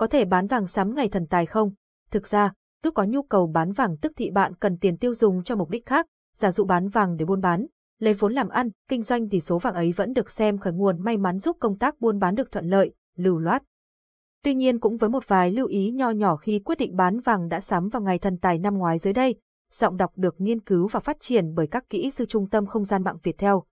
có thể bán vàng sắm ngày thần tài không? Thực ra, lúc có nhu cầu bán vàng tức thị bạn cần tiền tiêu dùng cho mục đích khác, giả dụ bán vàng để buôn bán, lấy vốn làm ăn, kinh doanh thì số vàng ấy vẫn được xem khởi nguồn may mắn giúp công tác buôn bán được thuận lợi, lưu loát. Tuy nhiên cũng với một vài lưu ý nho nhỏ khi quyết định bán vàng đã sắm vào ngày thần tài năm ngoái dưới đây, giọng đọc được nghiên cứu và phát triển bởi các kỹ sư trung tâm không gian mạng Việt theo.